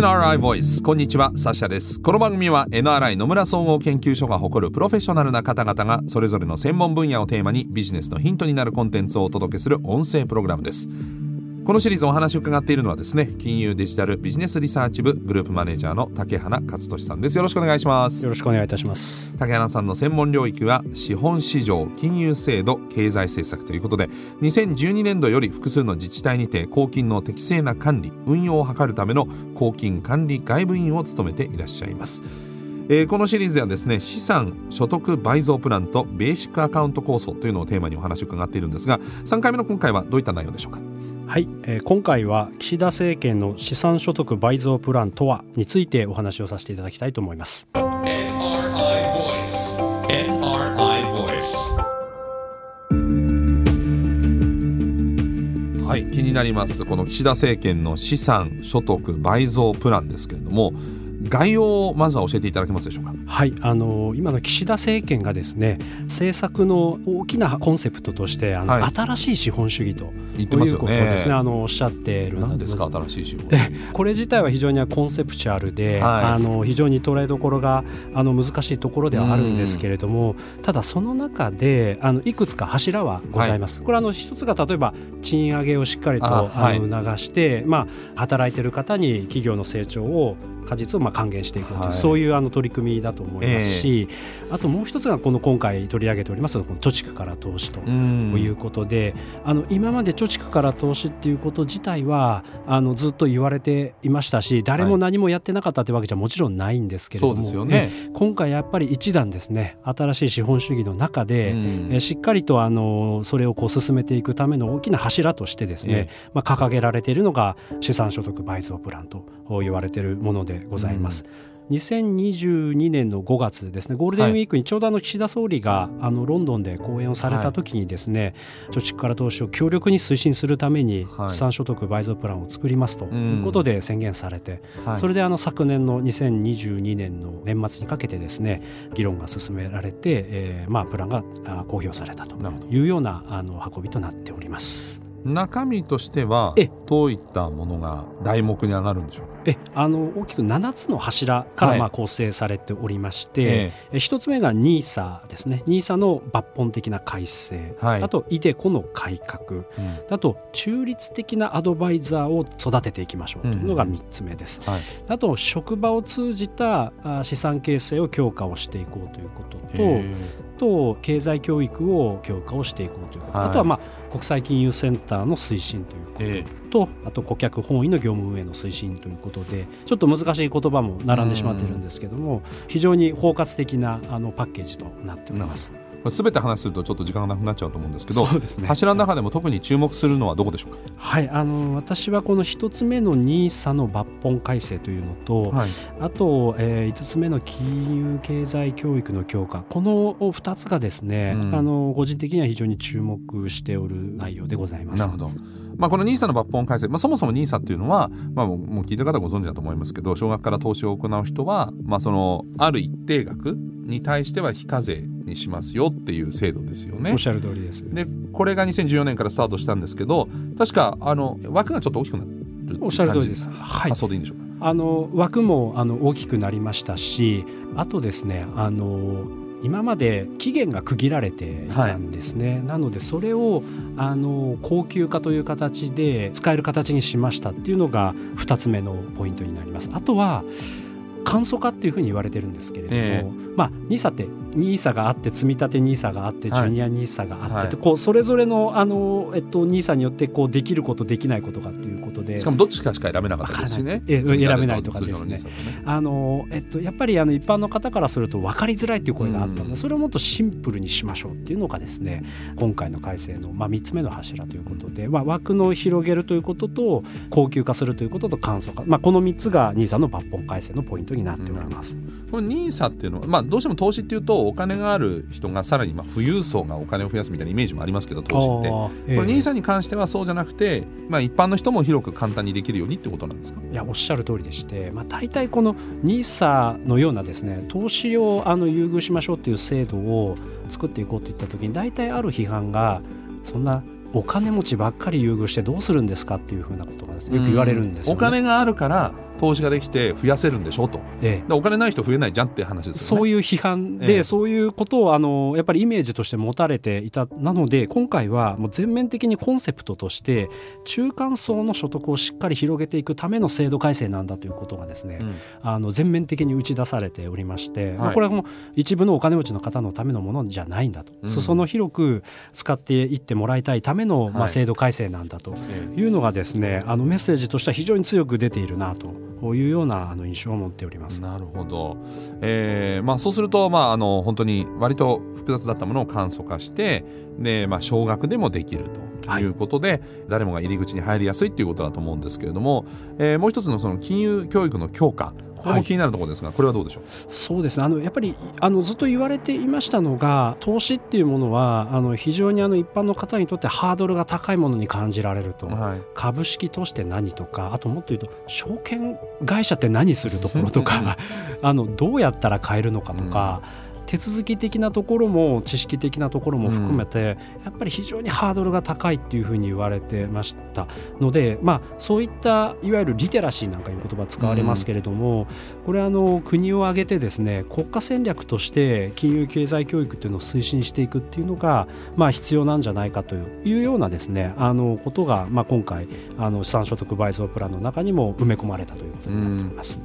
NRI ボイス。こんにちはサシャです。この番組は NRI 野村総合研究所が誇るプロフェッショナルな方々がそれぞれの専門分野をテーマにビジネスのヒントになるコンテンツをお届けする音声プログラムです。このシリーズお話を伺っているのはですね金融デジタルビジネスリサーチ部グループマネージャーの竹花勝利さんです。よろしくお願いします。よろしくお願いいたします。竹花さんの専門領域は資本市場金融制度経済政策ということで2012年度より複数の自治体にて公金の適正な管理運用を図るための公金管理外部員を務めていらっしゃいます。えー、このシリーズはですね資産所得倍増プランとベーシックアカウント構想というのをテーマにお話を伺っているんですが3回目の今回はどういった内容でしょうか？はい、えー、今回は岸田政権の資産所得倍増プランとはについてお話をさせていただきたいと思います。NRI Voice NRI Voice はい気になります。この岸田政権の資産所得倍増プランですけれども概要をまずは教えていただけますでしょうか？はいあの今の岸田政権がですね政策の大きなコンセプトとしてあの、はい、新しい資本主義と言ってますよね。ですねあのおっしゃってるんですか新しい資本これ自体は非常にコンセプチュアルで、はい、あの非常に捉えどころがあの難しいところではあるんですけれどもただその中であのいくつか柱はございます。はい、これあの一つが例えば賃上げをしっかりとあの促して、まあ働いている方に企業の成長を果実をまあ還元していくという、はい、そういうあの取り組みだと思いますし、えー、あともう一つがこの今回取り上げておりますこの貯蓄から投資ということで、あの今まで貯蓄から投資っていうこと自体はあのずっと言われていましたし誰も何もやってなかったというわけじゃもちろんないんですけれども、はいね、今回やっぱり一段ですね新しい資本主義の中で、えしっかりとあのそれをこう進めていくための大きな柱としてですね、えー、まあ、掲げられているのが資産所得倍増プランと言われているものでございます。うん2022年の5月ですねゴールデンウィークにちょうどあの岸田総理があのロンドンで講演をされた時にですね、貯蓄から投資を強力に推進するために資産所得倍増プランを作りますということで宣言されて、それであの昨年の2022年の年末にかけてですね議論が進められて、えー、まあプランが公表されたというようなあの運びとなっております。中身としてはどういったものが題目に上がるんでしょうか？えあの大きく7つの柱からまあ構成されておりまして、はい、1つ目が NISA ですね。NISA の抜本的な改正、はい、あと iDeCo の改革、うん、あと中立的なアドバイザーを育てていきましょうというのが3つ目です、うんはい、あと職場を通じた資産形成を強化をしていこうということとと経済教育を強化をしていこうということ、はい、あとはまあ国際金融センターの推進ということ、えー、とあと顧客本位の業務運営の推進ということでちょっと難しい言葉も並んでしまっているんですけども非常に包括的なあのパッケージとなっております。すべて話するとちょっと時間がなくなっちゃうと思うんですけどそうです、ね、柱の中でも特に注目するのはどこでしょうか、はい、あの私はこの一つ目の NISA の抜本改正というのと、はい、あと、えー、5つ目の金融経済教育の強化。この2つがですね、うん、あの個人的には非常に注目しておる内容でございます。なるほど。まあ、この NISA の抜本改正、まあ、そもそも NISA っていうのは、まあ、もう聞いた方ご存知だと思いますけど少額から投資を行う人は、まあ、そのある一定額に対しては非課税にしますよっていう制度ですよね。おっしゃる通りです。でこれが2014年からスタートしたんですけど確かあの枠がちょっと大きくなるおっしゃる通りです。はい。あそうでいいんでしょうか。あの枠もあの大きくなりましたしあとですねあの今まで期限が区切られていたんですね、はい、なのでそれをあの高級化という形で使える形にしましたっていうのが2つ目のポイントになりますあとは簡素化っていうふうに言われてるんですけれども、えー、まあ NISA って NISA があって積み立て NISA があってジュニア NISA があって、はい、こうそれぞれのあの、えっと、NISA によってこうできることできないことがということで。しかもどっちかしか選べなかったですしね。選べないとかですね、ね、あのえっと、やっぱりあの一般の方からすると分かりづらいという声があったので、それをもっとシンプルにしましょうっていうのがですね今回の改正の、まあ、3つ目の柱ということで、まあ、枠の広げるということと高級化するということと簡素化、まあ、この3つが NISA の抜本改正のポイントになっております。この NISA っていうのは、まあ、どうしても投資っていうとお金がある人がさらにまあ富裕層がお金を増やすみたいなイメージもありますけど投資って、えー、これ NISA に関してはそうじゃなくて、まあ、一般の人も広く簡単にできるようにってことなんですか？いやおっしゃる通りでして、まあ、大体この NISA のようなですね投資をあの優遇しましょうっていう制度を作っていこうといった時に大体ある批判がそんなお金持ちばっかり優遇してどうするんですかっていうふうなことがです、ね、よく言われるんですよ、ね、お金があるから投資ができて増やせるんでしょと、ええ、お金ない人増えないじゃんって話ですよね。そういう批判で、え、そういうことをあのやっぱりイメージとして持たれていたなので今回はもう全面的にコンセプトとして中間層の所得をしっかり広げていくための制度改正なんだということがですね、うん、あの全面的に打ち出されておりまして、はい、まあ、これはもう一部のお金持ちの方のためのものじゃないんだと、うん、裾野広く使っていってもらいたいための、まあ、制度改正なんだというのがですね、あのメッセージとしては非常に強く出ているなとこういうようなあの印象を持っております。なるほど、えーまあ、そうすると、まあ、あの本当に割と複雑だったものを簡素化してで、まあ、少額でもできるということで、はい、誰もが入り口に入りやすいということだと思うんですけれども、えー、もう一つのその金融教育の強化ここも気になるところですが、はい、これはどうでしょう？そうですね。あのやっぱりあのずっと言われていましたのが投資っていうものはあの非常にあの一般の方にとってハードルが高いものに感じられると、はい、株式として何とかあともっと言うと証券会社って何するところとか あのどうやったら買えるのかとか。うん手続き的なところも知識的なところも含めて、やっぱり非常にハードルが高いっていうふうに言われてました。ので、まあ、そういったいわゆるリテラシーなんかいう言葉使われますけれども、これはあの国を挙げてですね国家戦略として金融経済教育っていうのを推進していくっていうのが、まあ、必要なんじゃないかというようなですねあのことが、まあ、今回あの資産所得倍増プランの中にも埋め込まれたということになっています。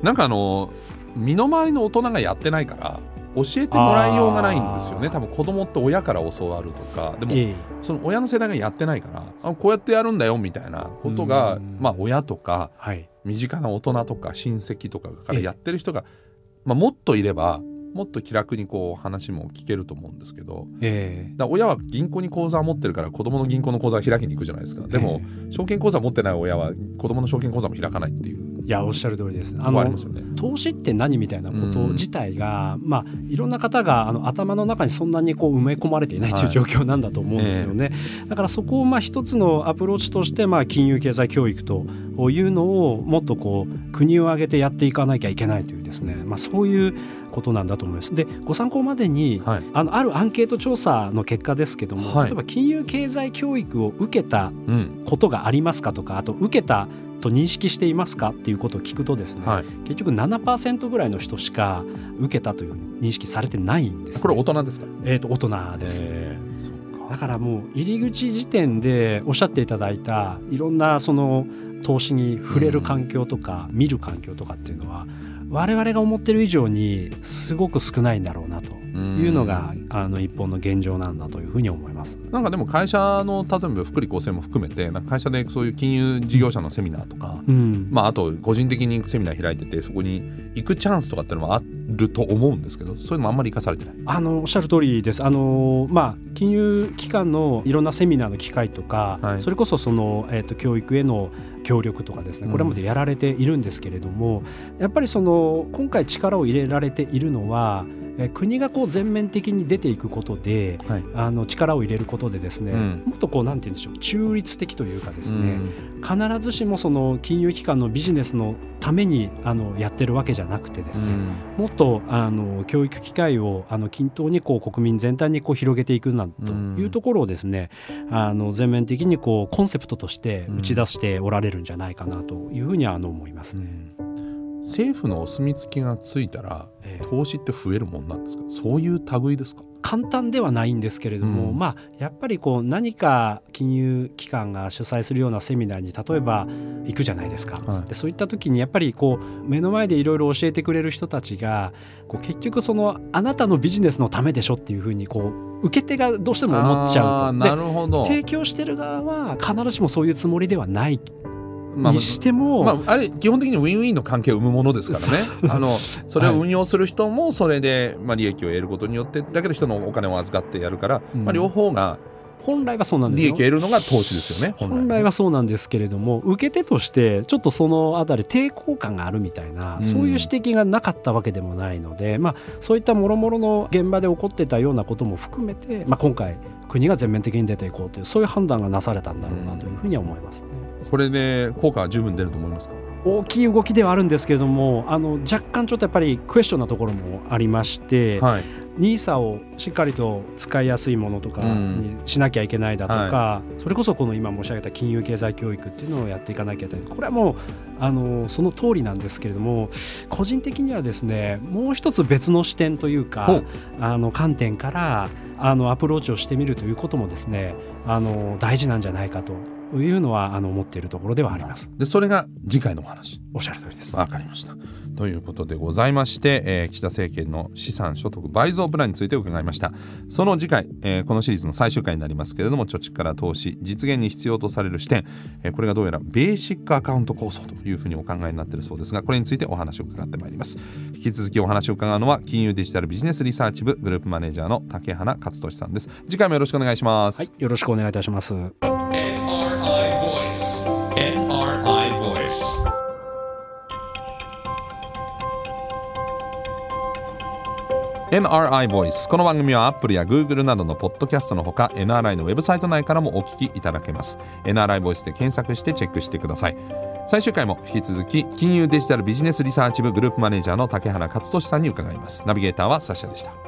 なんかあの身の回りの大人がやってないから教えてもらいようがないんですよね。多分子供って親から教わるとか。でも、えその親の世代がやってないからあこうやってやるんだよみたいなことが、まあ、親とか、はい、身近な大人とか親戚とかからやってる人が、まあ、もっといればもっと気楽にこう話も聞けると思うんですけど、えー、だ親は銀行に口座を持ってるから子供の銀行の口座を開きに行くじゃないですか。でも、えー、証券口座持ってない親は子供の証券口座も開かないっていういやおっしゃる通りです。あの、ね、投資って何みたいなこと自体が、うん、まあいろんな方があの頭の中にそんなにこう埋め込まれていないという状況なんだと思うんですよね。はいえ。ー、だからそこをまあ一つのアプローチとしてまあ金融経済教育というのをもっとこう国を挙げてやっていかなきゃいけないというですね、まあそういうことなんだと思います。でご参考までに、はい、あのあるアンケート調査の結果ですけども、はい、例えば金融経済教育を受けたことがありますかとかあと受けたと認識していますかっていうことを聞くとですね、はい、結局7%ぐらいの人しか受けたという認識されてないんです、ね、これ大人ですか？えっ、ー、と大人です、だからもう入り口時点でおっしゃっていただいたいろんなその投資に触れる環境とか、見る環境とかっていうのは我々が思ってる以上にすごく少ないんだろうなというのがあの一本の現状なんだというふうに思います。なんかでも会社の例えば福利厚生も含めてなんか会社でそういう金融事業者のセミナーとか、うん、まあ、あと個人的にセミナー開いててそこに行くチャンスとかっていうのもあると思うんですけどそういうのもあんまり生かされてない。あのおっしゃる通りです。あの、まあ、金融機関のいろんなセミナーの機会とか、はい、それこそその、えーと、教育への協力とかですねこれまでやられているんですけれども、うん、やっぱりその今回力を入れられているのは国がこう全面的に出ていくことで、はい、あの力を入れることでですね、うん、もっとこうなんて言うんでしょう中立的というかですね、うん、必ずしもその金融機関のビジネスのためにあのやってるわけじゃなくてですね、うん、もっとあの教育機会をあの均等にこう国民全体にこう広げていくなんというところをですね、あの全面的にこうコンセプトとして打ち出しておられるんじゃないかなというふうにはあの思いますね。政府のお墨付きがついたら、投資って増えるもんなんですか？そういう類ですか？簡単ではないんですけれども、うん、まあやっぱりこう何か金融機関が主催するようなセミナーに例えば行くじゃないですか、はい、でそういった時にやっぱりこう目の前でいろいろ教えてくれる人たちがこう結局そのあなたのビジネスのためでしょっていうふうにこう受け手がどうしても思っちゃうと。なるほど。提供してる側は必ずしもそういうつもりではないにしても、まあ、あれ基本的にウィンウィンの関係を生むものですからね。あのそれを運用する人もそれで、まあ、利益を得ることによってだけど人のお金を預かってやるから、まあ、両方が本来はそうなんです利益を得るのが投資ですよね本来は。そうなんですけれども受け手としてちょっとそのあたり抵抗感があるみたいな、そういう指摘がなかったわけでもないので、まあ、そういったもろもろの現場で起こってたようなことも含めて、まあ、今回国が全面的に出ていこうというそういう判断がなされたんだろうなというふうには思いますね。これで効果は十分出ると思いますか？大きい動きではあるんですけれどもあの若干ちょっとやっぱりクエスチョンなところもありまして、はい、NISA をしっかりと使いやすいものとかにしなきゃいけないだとか、はい、それこそこの今申し上げた金融経済教育っていうのをやっていかなきゃいけない。これはもうあのその通りなんですけれども個人的にはですねもう一つ別の視点というかあの観点からあのアプローチをしてみるということもですねあの大事なんじゃないかというのはあの思っているところではあります。でそれが次回のお話。おっしゃる通りです。わかりました。ということでございまして、えー、岸田政権の資産所得倍増プランについて伺いましたその次回、えー、このシリーズの最終回になりますけれども貯蓄から投資実現に必要とされる視点、えー、これがどうやらベーシックアカウント構想というふうにお考えになっているそうですがこれについてお話を伺ってまいります引き続きお話を伺うのは金融デジタルビジネスリサーチ部グループマネージャーの竹花勝利さんです次回もよろしくお願いしますはいよろしくお願いいたします NRI Voice この番組は Apple や Google などのポッドキャストのほか NRI のウェブサイト内からもお聞きいただけます。NRI ボイスで検索してチェックしてください。最終回も引き続き金融デジタルビジネスリサーチ部グループマネージャーの竹原勝利さんに伺います。ナビゲーターはサッシャでした。